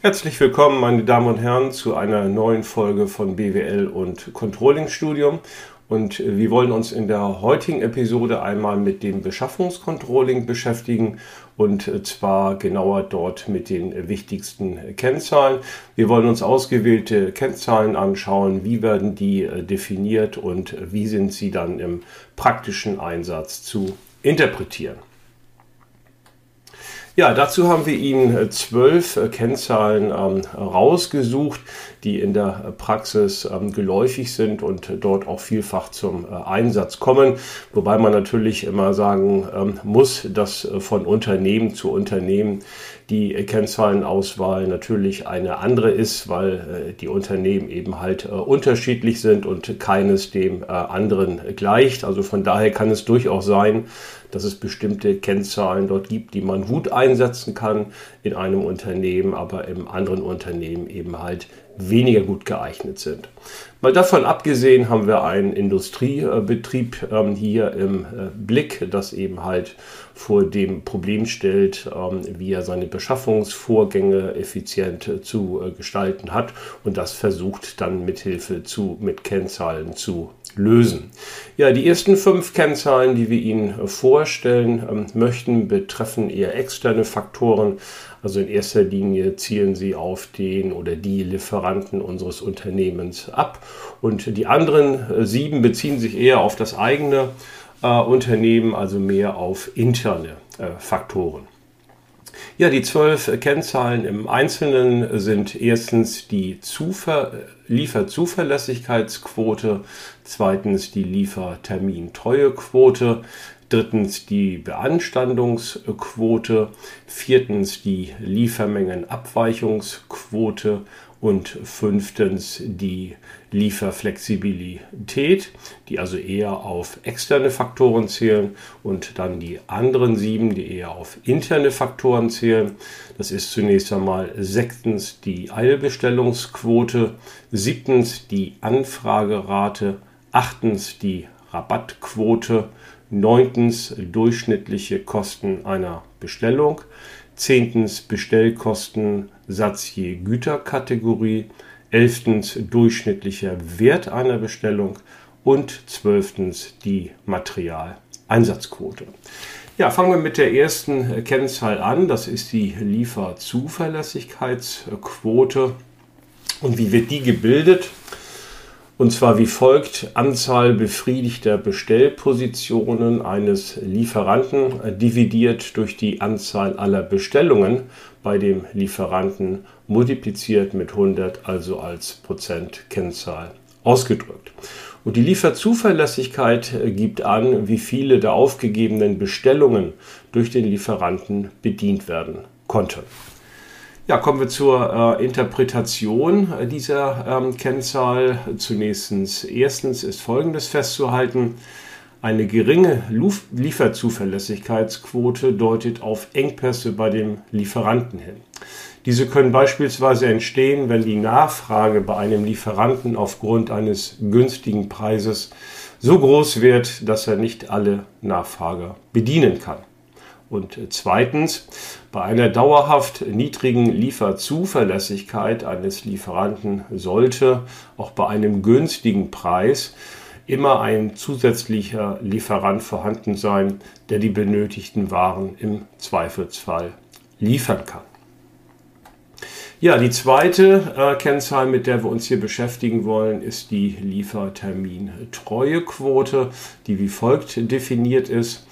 Herzlich willkommen, meine Damen und Herren, zu einer neuen Folge von BWL und Controlling Studium. Und wir wollen uns in der heutigen Episode einmal mit dem Beschaffungscontrolling beschäftigen und zwar genauer dort mit den wichtigsten Kennzahlen. Wir wollen uns ausgewählte Kennzahlen anschauen, wie werden die äh, definiert und wie sind sie dann im praktischen Einsatz zu interpretieren. Ja, dazu haben wir Ihnen äh, zwölf äh, Kennzahlen ähm, rausgesucht, die in der Praxis ähm, geläufig sind und dort auch vielfach zum äh, Einsatz kommen. Wobei man natürlich immer sagen ähm, muss, dass äh, von Unternehmen zu Unternehmen die Kennzahlenauswahl natürlich eine andere ist, weil äh, die Unternehmen eben halt unterschiedlich sind und keines dem anderen gleicht. Also von daher kann es durchaus sein, dass es bestimmte Kennzahlen dort gibt, die man gut einsetzen kann in einem Unternehmen, aber im anderen Unternehmen eben halt weniger gut geeignet sind. Mal davon abgesehen haben wir einen Industriebetrieb ähm, hier im äh, Blick, das eben halt vor dem Problem stellt, ähm, wie er seine Beschaffungsvorgänge effizient äh, zu äh, gestalten hat und das versucht dann mithilfe zu, mit Kennzahlen zu lösen. Ja, die ersten fünf Kennzahlen, die wir Ihnen vorstellen ähm, möchten, betreffen eher externe Faktoren. Also in erster Linie zielen sie auf den oder die Lieferanten unseres Unternehmens ab. Und die anderen äh, sieben beziehen sich eher auf das eigene äh, Unternehmen, also mehr auf interne äh, Faktoren. Ja, die zwölf Kennzahlen im Einzelnen sind erstens die Zuver Lieferzuverlässigkeitsquote, zweitens die Liefertermintreuequote, drittens die Beanstandungsquote, viertens die Liefermengenabweichungsquote und fünftens die Lieferflexibilität, die also eher auf externe Faktoren zählen und dann die anderen sieben, die eher auf interne Faktoren zählen. Das ist zunächst einmal sechstens die Eilbestellungsquote, siebtens die Anfragerate, achtens die Rabattquote, neuntens durchschnittliche Kosten einer Bestellung, zehntens Bestellkosten Satz je Güterkategorie, elftens durchschnittlicher Wert einer Bestellung und zwölftens die Materialeinsatzquote. Ja, fangen wir mit der ersten Kennzahl an. Das ist die Lieferzuverlässigkeitsquote. Und wie wird die gebildet? Und zwar wie folgt Anzahl befriedigter Bestellpositionen eines Lieferanten dividiert durch die Anzahl aller Bestellungen bei dem Lieferanten multipliziert mit 100, also als Prozentkennzahl ausgedrückt. Und die Lieferzuverlässigkeit gibt an, wie viele der aufgegebenen Bestellungen durch den Lieferanten bedient werden konnten. Ja, kommen wir zur äh, Interpretation dieser ähm, Kennzahl. Zunächst erstens ist Folgendes festzuhalten. Eine geringe Lieferzuverlässigkeitsquote deutet auf Engpässe bei dem Lieferanten hin. Diese können beispielsweise entstehen, wenn die Nachfrage bei einem Lieferanten aufgrund eines günstigen Preises so groß wird, dass er nicht alle Nachfrager bedienen kann. Und zweitens, bei einer dauerhaft niedrigen Lieferzuverlässigkeit eines Lieferanten sollte auch bei einem günstigen Preis immer ein zusätzlicher Lieferant vorhanden sein, der die benötigten Waren im Zweifelsfall liefern kann. Ja, die zweite äh, Kennzahl, mit der wir uns hier beschäftigen wollen, ist die Liefertermintreuequote, die wie folgt definiert ist.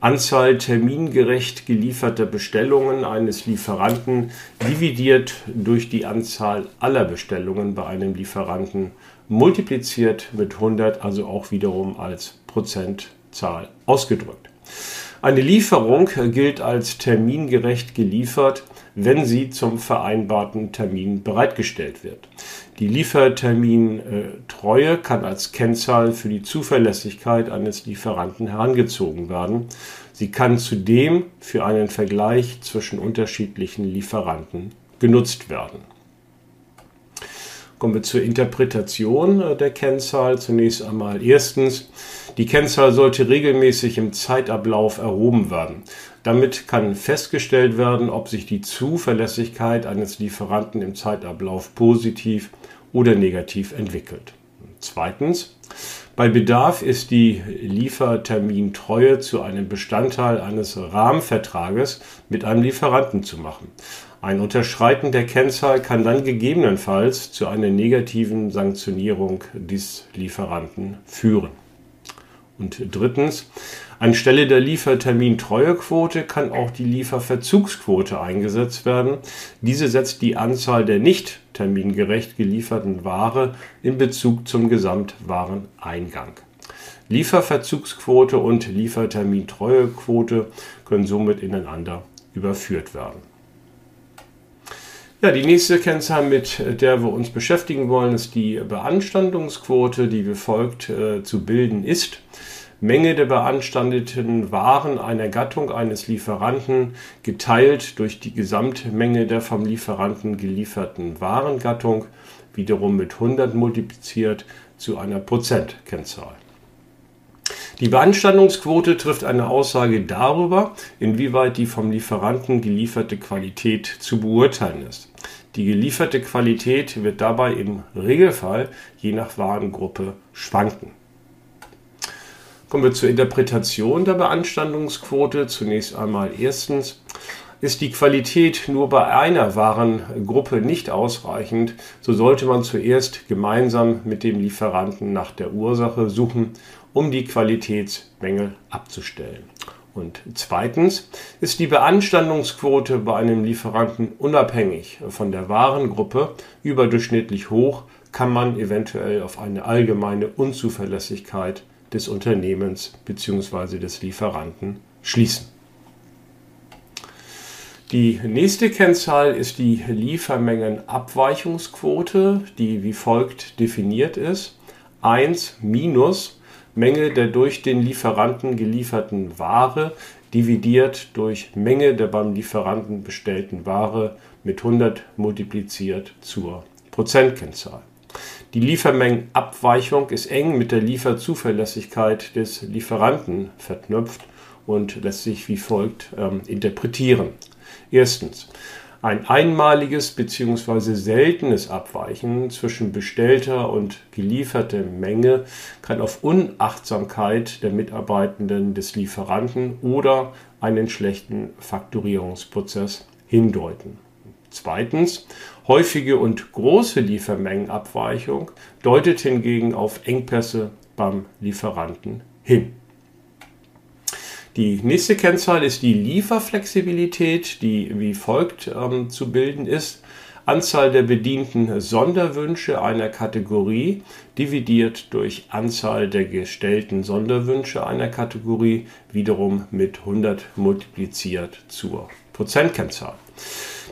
Anzahl termingerecht gelieferter Bestellungen eines Lieferanten dividiert durch die Anzahl aller Bestellungen bei einem Lieferanten multipliziert mit 100, also auch wiederum als Prozentzahl ausgedrückt. Eine Lieferung gilt als termingerecht geliefert, wenn sie zum vereinbarten Termin bereitgestellt wird. Die Liefertermintreue kann als Kennzahl für die Zuverlässigkeit eines Lieferanten herangezogen werden. Sie kann zudem für einen Vergleich zwischen unterschiedlichen Lieferanten genutzt werden. Kommen wir zur Interpretation äh, der Kennzahl. Zunächst einmal erstens, die Kennzahl sollte regelmäßig im Zeitablauf erhoben werden. Damit kann festgestellt werden, ob sich die Zuverlässigkeit eines Lieferanten im Zeitablauf positiv oder negativ entwickelt. Zweitens, bei Bedarf ist die Liefertermintreue zu einem Bestandteil eines Rahmenvertrages mit einem Lieferanten zu machen. Ein Unterschreiten der Kennzahl kann dann gegebenenfalls zu einer negativen Sanktionierung des Lieferanten führen. Und drittens, anstelle der Liefertermintreuequote kann auch die Lieferverzugsquote eingesetzt werden. Diese setzt die Anzahl der nicht termingerecht gelieferten Ware in Bezug zum Gesamtwareneingang. Lieferverzugsquote und Liefertermintreuequote können somit ineinander überführt werden. Ja, die nächste Kennzahl, mit der wir uns beschäftigen wollen, ist die Beanstandungsquote, die wie folgt äh, zu bilden ist. Menge der beanstandeten Waren einer Gattung eines Lieferanten geteilt durch die Gesamtmenge der vom Lieferanten gelieferten Warengattung, wiederum mit 100 multipliziert zu einer Prozentkennzahl. Die Beanstandungsquote trifft eine Aussage darüber, inwieweit die vom Lieferanten gelieferte Qualität zu beurteilen ist. Die gelieferte Qualität wird dabei im Regelfall je nach Warengruppe schwanken. Kommen wir zur Interpretation der Beanstandungsquote. Zunächst einmal erstens. Ist die Qualität nur bei einer Warengruppe nicht ausreichend, so sollte man zuerst gemeinsam mit dem Lieferanten nach der Ursache suchen um die Qualitätsmängel abzustellen. Und zweitens ist die Beanstandungsquote bei einem Lieferanten unabhängig von der Warengruppe überdurchschnittlich hoch, kann man eventuell auf eine allgemeine Unzuverlässigkeit des Unternehmens bzw. des Lieferanten schließen. Die nächste Kennzahl ist die Liefermengenabweichungsquote, die wie folgt definiert ist. 1 minus Menge der durch den Lieferanten gelieferten Ware dividiert durch Menge der beim Lieferanten bestellten Ware mit 100 multipliziert zur Prozentkennzahl. Die Liefermengenabweichung ist eng mit der Lieferzuverlässigkeit des Lieferanten verknüpft und lässt sich wie folgt ähm, interpretieren. Erstens. Ein einmaliges bzw. seltenes Abweichen zwischen bestellter und gelieferter Menge kann auf Unachtsamkeit der Mitarbeitenden des Lieferanten oder einen schlechten Fakturierungsprozess hindeuten. Zweitens, häufige und große Liefermengenabweichung deutet hingegen auf Engpässe beim Lieferanten hin. Die nächste Kennzahl ist die Lieferflexibilität, die wie folgt ähm, zu bilden ist. Anzahl der bedienten Sonderwünsche einer Kategorie dividiert durch Anzahl der gestellten Sonderwünsche einer Kategorie wiederum mit 100 multipliziert zur Prozentkennzahl.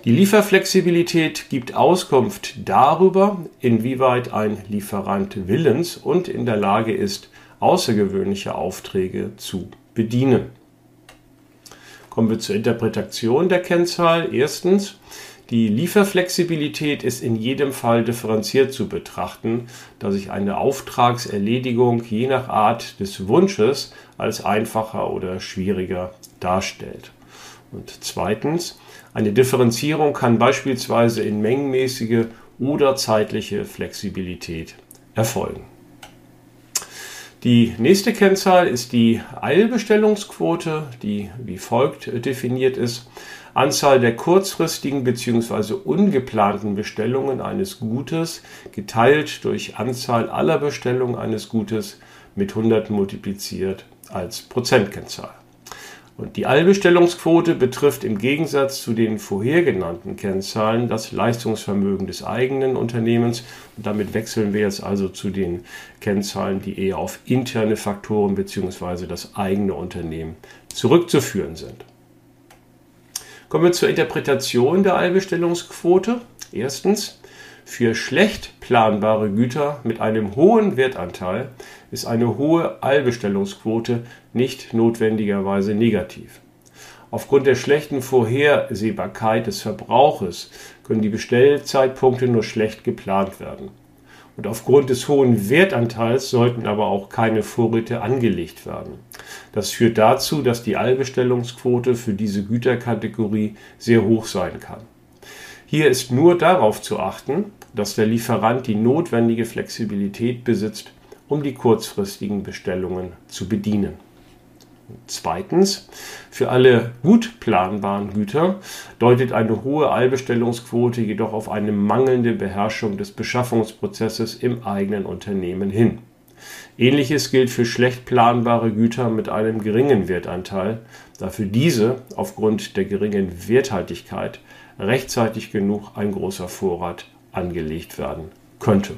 Die Lieferflexibilität gibt Auskunft darüber, inwieweit ein Lieferant willens und in der Lage ist, außergewöhnliche Aufträge zu bedienen. Kommen wir zur Interpretation der Kennzahl. Erstens, die Lieferflexibilität ist in jedem Fall differenziert zu betrachten, da sich eine Auftragserledigung je nach Art des Wunsches als einfacher oder schwieriger darstellt. Und zweitens, eine Differenzierung kann beispielsweise in mengenmäßige oder zeitliche Flexibilität erfolgen. Die nächste Kennzahl ist die Eilbestellungsquote, die wie folgt definiert ist. Anzahl der kurzfristigen bzw. ungeplanten Bestellungen eines Gutes geteilt durch Anzahl aller Bestellungen eines Gutes mit 100 multipliziert als Prozentkennzahl. Und die Allbestellungsquote betrifft im Gegensatz zu den vorher genannten Kennzahlen das Leistungsvermögen des eigenen Unternehmens. Und damit wechseln wir jetzt also zu den Kennzahlen, die eher auf interne Faktoren bzw. das eigene Unternehmen zurückzuführen sind. Kommen wir zur Interpretation der Allbestellungsquote. Erstens, für schlecht planbare Güter mit einem hohen Wertanteil ist eine hohe Allbestellungsquote nicht notwendigerweise negativ. Aufgrund der schlechten Vorhersehbarkeit des Verbrauches können die Bestellzeitpunkte nur schlecht geplant werden. Und aufgrund des hohen Wertanteils sollten aber auch keine Vorräte angelegt werden. Das führt dazu, dass die Allbestellungsquote für diese Güterkategorie sehr hoch sein kann. Hier ist nur darauf zu achten, dass der Lieferant die notwendige Flexibilität besitzt, um die kurzfristigen Bestellungen zu bedienen. Zweitens, für alle gut planbaren Güter deutet eine hohe Allbestellungsquote jedoch auf eine mangelnde Beherrschung des Beschaffungsprozesses im eigenen Unternehmen hin. Ähnliches gilt für schlecht planbare Güter mit einem geringen Wertanteil, da für diese aufgrund der geringen Werthaltigkeit rechtzeitig genug ein großer Vorrat angelegt werden könnte.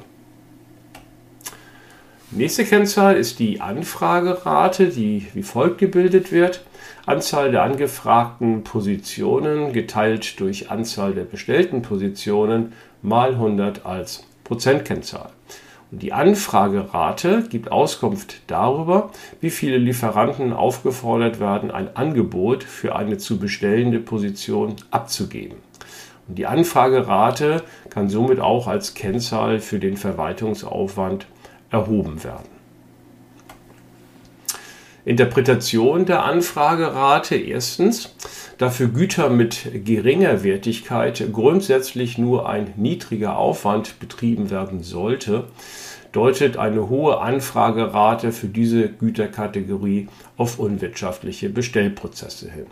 Nächste Kennzahl ist die Anfragerate, die wie folgt gebildet wird. Anzahl der angefragten Positionen geteilt durch Anzahl der bestellten Positionen mal 100 als Prozentkennzahl. Und die Anfragerate gibt Auskunft darüber, wie viele Lieferanten aufgefordert werden, ein Angebot für eine zu bestellende Position abzugeben. Und die Anfragerate kann somit auch als Kennzahl für den Verwaltungsaufwand erhoben werden. Interpretation der Anfragerate. Erstens, da für Güter mit geringer Wertigkeit grundsätzlich nur ein niedriger Aufwand betrieben werden sollte, deutet eine hohe Anfragerate für diese Güterkategorie auf unwirtschaftliche Bestellprozesse hin.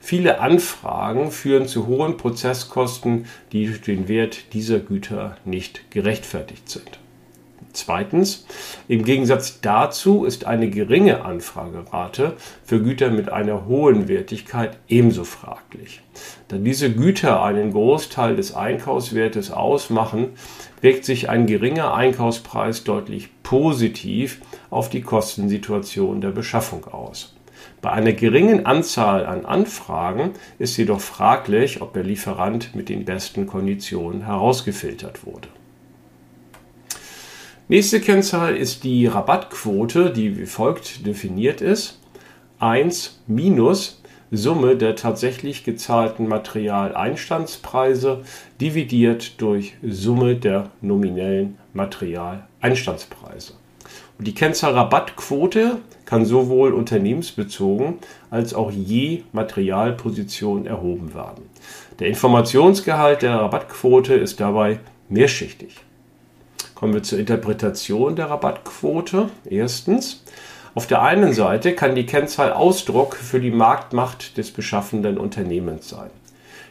Viele Anfragen führen zu hohen Prozesskosten, die durch den Wert dieser Güter nicht gerechtfertigt sind. Zweitens, im Gegensatz dazu ist eine geringe Anfragerate für Güter mit einer hohen Wertigkeit ebenso fraglich. Da diese Güter einen Großteil des Einkaufswertes ausmachen, wirkt sich ein geringer Einkaufspreis deutlich positiv auf die Kostensituation der Beschaffung aus. Bei einer geringen Anzahl an Anfragen ist jedoch fraglich, ob der Lieferant mit den besten Konditionen herausgefiltert wurde. Nächste Kennzahl ist die Rabattquote, die wie folgt definiert ist. 1 minus Summe der tatsächlich gezahlten Materialeinstandspreise dividiert durch Summe der nominellen Materialeinstandspreise. Und die Kennzahl Rabattquote kann sowohl unternehmensbezogen als auch je Materialposition erhoben werden. Der Informationsgehalt der Rabattquote ist dabei mehrschichtig. Kommen wir zur Interpretation der Rabattquote. Erstens. Auf der einen Seite kann die Kennzahl Ausdruck für die Marktmacht des beschaffenden Unternehmens sein.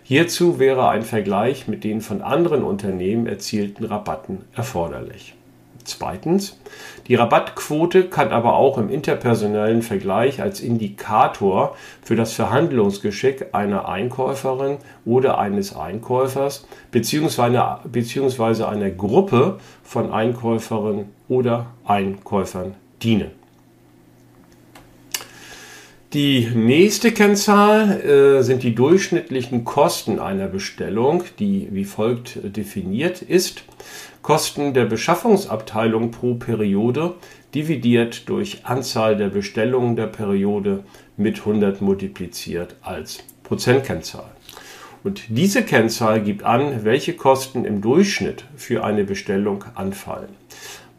Hierzu wäre ein Vergleich mit den von anderen Unternehmen erzielten Rabatten erforderlich. Zweitens, die Rabattquote kann aber auch im interpersonellen Vergleich als Indikator für das Verhandlungsgeschick einer Einkäuferin oder eines Einkäufers bzw. einer Gruppe von Einkäuferinnen oder Einkäufern dienen. Die nächste Kennzahl äh, sind die durchschnittlichen Kosten einer Bestellung, die wie folgt definiert ist. Kosten der Beschaffungsabteilung pro Periode dividiert durch Anzahl der Bestellungen der Periode mit 100 multipliziert als Prozentkennzahl. Und diese Kennzahl gibt an, welche Kosten im Durchschnitt für eine Bestellung anfallen.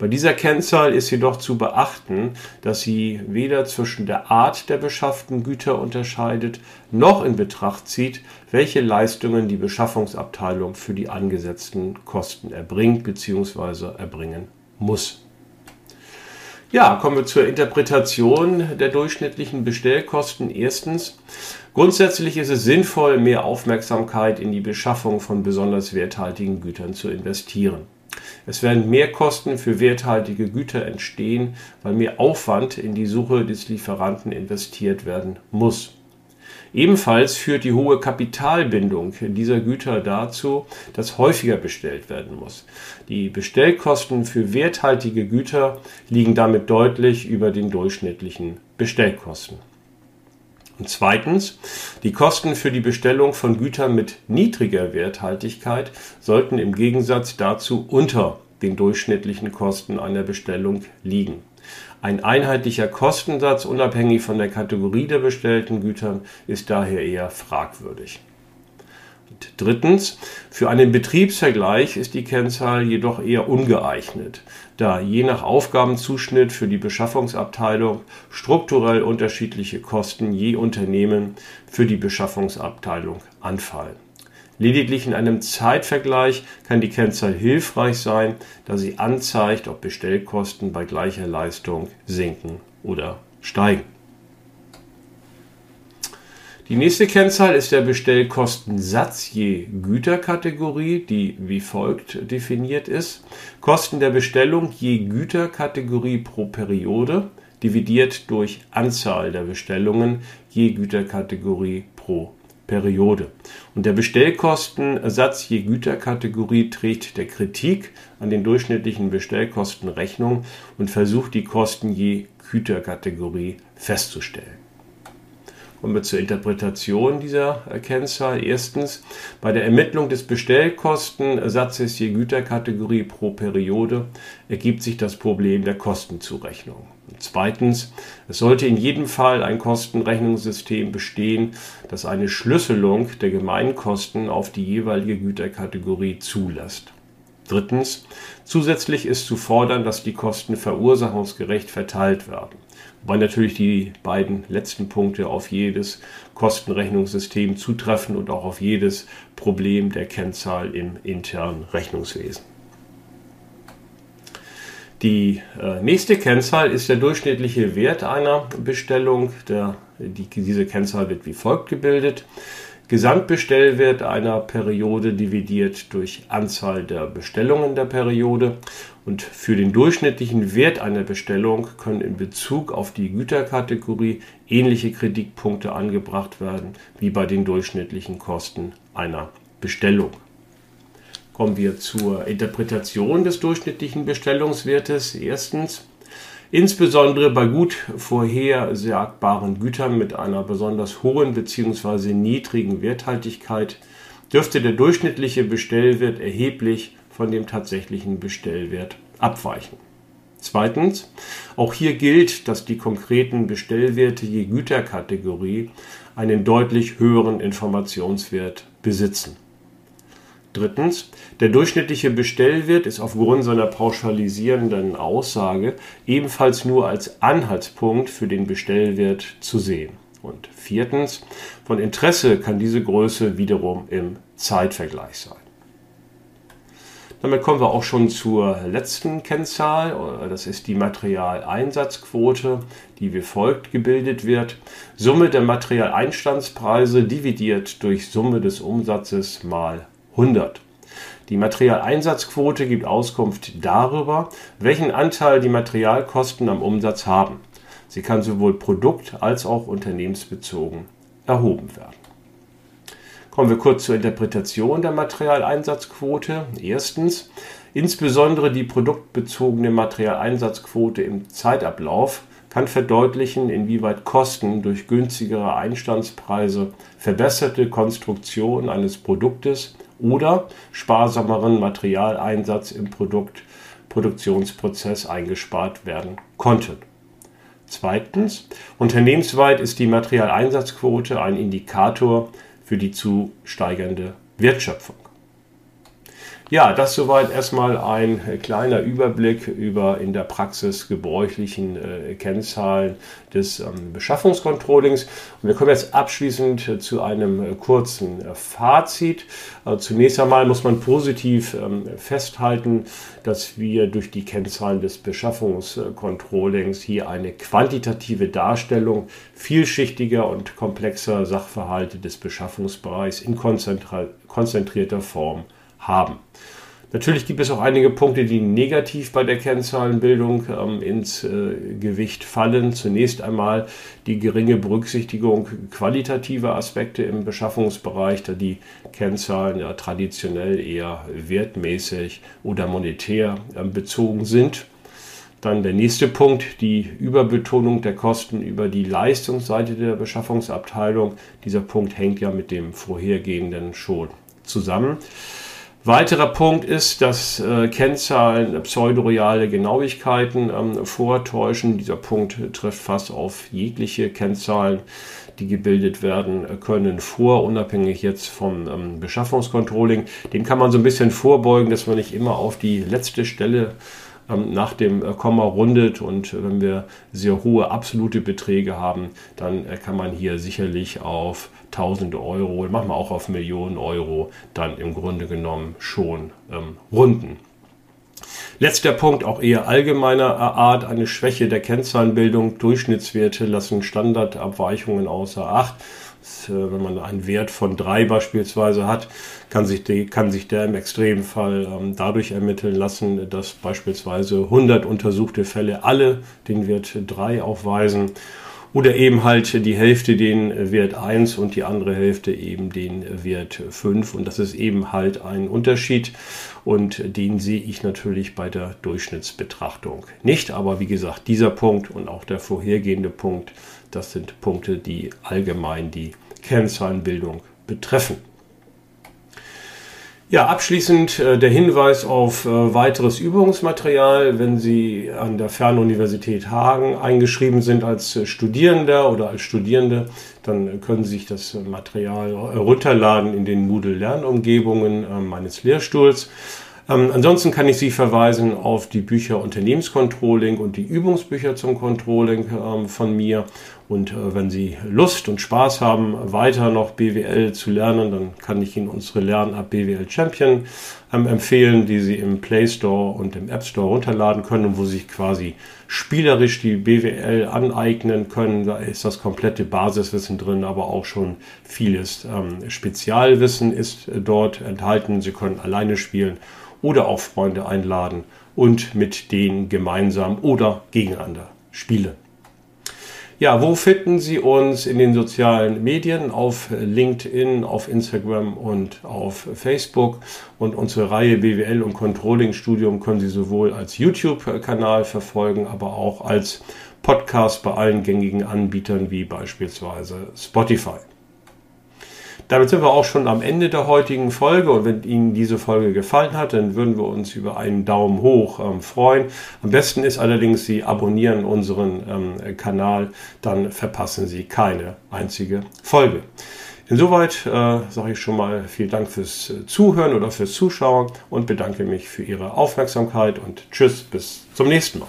Bei dieser Kennzahl ist jedoch zu beachten, dass sie weder zwischen der Art der beschafften Güter unterscheidet, noch in Betracht zieht, welche Leistungen die Beschaffungsabteilung für die angesetzten Kosten erbringt bzw. erbringen muss. Ja, kommen wir zur Interpretation der durchschnittlichen Bestellkosten. Erstens, grundsätzlich ist es sinnvoll, mehr Aufmerksamkeit in die Beschaffung von besonders werthaltigen Gütern zu investieren. Es werden mehr Kosten für werthaltige Güter entstehen, weil mehr Aufwand in die Suche des Lieferanten investiert werden muss. Ebenfalls führt die hohe Kapitalbindung dieser Güter dazu, dass häufiger bestellt werden muss. Die Bestellkosten für werthaltige Güter liegen damit deutlich über den durchschnittlichen Bestellkosten. Und zweitens, die Kosten für die Bestellung von Gütern mit niedriger Werthaltigkeit sollten im Gegensatz dazu unter den durchschnittlichen Kosten einer Bestellung liegen. Ein einheitlicher Kostensatz unabhängig von der Kategorie der bestellten Gütern ist daher eher fragwürdig. Drittens, für einen Betriebsvergleich ist die Kennzahl jedoch eher ungeeignet, da je nach Aufgabenzuschnitt für die Beschaffungsabteilung strukturell unterschiedliche Kosten je Unternehmen für die Beschaffungsabteilung anfallen. Lediglich in einem Zeitvergleich kann die Kennzahl hilfreich sein, da sie anzeigt, ob Bestellkosten bei gleicher Leistung sinken oder steigen. Die nächste Kennzahl ist der Bestellkostensatz je Güterkategorie, die wie folgt definiert ist. Kosten der Bestellung je Güterkategorie pro Periode dividiert durch Anzahl der Bestellungen je Güterkategorie pro Periode. Und der Bestellkostensatz je Güterkategorie trägt der Kritik an den durchschnittlichen Bestellkosten Rechnung und versucht die Kosten je Güterkategorie festzustellen. Kommen wir zur Interpretation dieser Kennzahl. Erstens, bei der Ermittlung des Bestellkostensatzes je Güterkategorie pro Periode ergibt sich das Problem der Kostenzurechnung. Zweitens, es sollte in jedem Fall ein Kostenrechnungssystem bestehen, das eine Schlüsselung der Gemeinkosten auf die jeweilige Güterkategorie zulässt. Drittens, zusätzlich ist zu fordern, dass die Kosten verursachungsgerecht verteilt werden. Wobei natürlich die beiden letzten Punkte auf jedes Kostenrechnungssystem zutreffen und auch auf jedes Problem der Kennzahl im internen Rechnungswesen. Die äh, nächste Kennzahl ist der durchschnittliche Wert einer Bestellung. Der, die, diese Kennzahl wird wie folgt gebildet. Gesamtbestellwert einer Periode dividiert durch Anzahl der Bestellungen der Periode. Und für den durchschnittlichen Wert einer Bestellung können in Bezug auf die Güterkategorie ähnliche Kritikpunkte angebracht werden wie bei den durchschnittlichen Kosten einer Bestellung. Kommen wir zur Interpretation des durchschnittlichen Bestellungswertes. Erstens, Insbesondere bei gut vorhersagbaren Gütern mit einer besonders hohen bzw. niedrigen Werthaltigkeit dürfte der durchschnittliche Bestellwert erheblich von dem tatsächlichen Bestellwert abweichen. Zweitens, auch hier gilt, dass die konkreten Bestellwerte je Güterkategorie einen deutlich höheren Informationswert besitzen. Drittens, der durchschnittliche Bestellwert ist aufgrund seiner pauschalisierenden Aussage ebenfalls nur als Anhaltspunkt für den Bestellwert zu sehen. Und viertens, von Interesse kann diese Größe wiederum im Zeitvergleich sein. Damit kommen wir auch schon zur letzten Kennzahl. Das ist die Materialeinsatzquote, die wie folgt gebildet wird. Summe der Materialeinstandspreise dividiert durch Summe des Umsatzes mal 100. Die Materialeinsatzquote gibt Auskunft darüber, welchen Anteil die Materialkosten am Umsatz haben. Sie kann sowohl produkt- als auch unternehmensbezogen erhoben werden. Kommen wir kurz zur Interpretation der Materialeinsatzquote. Erstens, insbesondere die produktbezogene Materialeinsatzquote im Zeitablauf kann verdeutlichen, inwieweit Kosten durch günstigere Einstandspreise, verbesserte Konstruktion eines Produktes oder sparsameren Materialeinsatz im Produkt Produktionsprozess eingespart werden konnten. Zweitens, unternehmensweit ist die Materialeinsatzquote ein Indikator für die zu steigernde Wertschöpfung. Ja, das soweit erstmal ein kleiner Überblick über in der Praxis gebräuchlichen äh, Kennzahlen des ähm, Beschaffungscontrollings. Und wir kommen jetzt abschließend äh, zu einem äh, kurzen äh, Fazit. Äh, zunächst einmal muss man positiv ähm, festhalten, dass wir durch die Kennzahlen des Beschaffungscontrollings hier eine quantitative Darstellung vielschichtiger und komplexer Sachverhalte des Beschaffungsbereichs in konzentrierter Form haben. Natürlich gibt es auch einige Punkte, die negativ bei der Kennzahlenbildung ähm, ins äh, Gewicht fallen. Zunächst einmal die geringe Berücksichtigung qualitativer Aspekte im Beschaffungsbereich, da die Kennzahlen ja traditionell eher wertmäßig oder monetär äh, bezogen sind. Dann der nächste Punkt, die Überbetonung der Kosten über die Leistungsseite der Beschaffungsabteilung. Dieser Punkt hängt ja mit dem vorhergehenden schon zusammen. Weiterer Punkt ist, dass äh, Kennzahlen pseudoreale Genauigkeiten ähm, vortäuschen. Dieser Punkt trifft fast auf jegliche Kennzahlen, die gebildet werden können, vor, unabhängig jetzt vom ähm, Beschaffungscontrolling. Dem kann man so ein bisschen vorbeugen, dass man nicht immer auf die letzte Stelle ähm, nach dem äh, Komma rundet und wenn wir sehr hohe absolute Beträge haben, dann äh, kann man hier sicherlich auf tausende Euro, manchmal auch auf Millionen Euro dann im Grunde genommen schon ähm, runden. Letzter Punkt, auch eher allgemeiner Art, eine Schwäche der Kennzahlenbildung. Durchschnittswerte lassen Standardabweichungen außer Acht. Äh, wenn man einen Wert von drei beispielsweise hat, kann sich, die, kann sich der im Extremfall ähm, dadurch ermitteln lassen, dass beispielsweise 100 untersuchte Fälle alle den Wert 3 aufweisen oder eben halt die Hälfte den Wert 1 und die andere Hälfte eben den Wert 5. Und das ist eben halt ein Unterschied und den sehe ich natürlich bei der Durchschnittsbetrachtung nicht. Aber wie gesagt, dieser Punkt und auch der vorhergehende Punkt, das sind Punkte, die allgemein die Kennzahlenbildung betreffen. Ja, abschließend äh, der Hinweis auf äh, weiteres Übungsmaterial. Wenn Sie an der Fernuniversität Hagen eingeschrieben sind als äh, Studierender oder als Studierende, dann können Sie sich das Material runterladen in den Moodle-Lernumgebungen meines Lehrstuhls. Ähm, ansonsten kann ich Sie verweisen auf die Bücher Unternehmenscontrolling und die Übungsbücher zum Controlling ähm, von mir. Und äh, wenn Sie Lust und Spaß haben, weiter noch BWL zu lernen, dann kann ich Ihnen unsere Lern-App BWL Champion ähm, empfehlen, die Sie im Play Store und im App Store runterladen können und wo Sie sich quasi spielerisch die BWL aneignen können. Da ist das komplette Basiswissen drin, aber auch schon vieles ähm, Spezialwissen ist äh, dort enthalten. Sie können alleine spielen oder auch Freunde einladen und mit denen gemeinsam oder gegeneinander spielen. Ja, wo finden Sie uns in den sozialen Medien? Auf LinkedIn, auf Instagram und auf Facebook. Und unsere Reihe BWL und Controlling Studium können Sie sowohl als YouTube-Kanal verfolgen, aber auch als Podcast bei allen gängigen Anbietern wie beispielsweise Spotify. Damit sind wir auch schon am Ende der heutigen Folge und wenn Ihnen diese Folge gefallen hat, dann würden wir uns über einen Daumen hoch ähm, freuen. Am besten ist allerdings, Sie abonnieren unseren ähm, Kanal, dann verpassen Sie keine einzige Folge. Insoweit äh, sage ich schon mal vielen Dank fürs äh, Zuhören oder fürs Zuschauen und bedanke mich für Ihre Aufmerksamkeit und tschüss, bis zum nächsten Mal.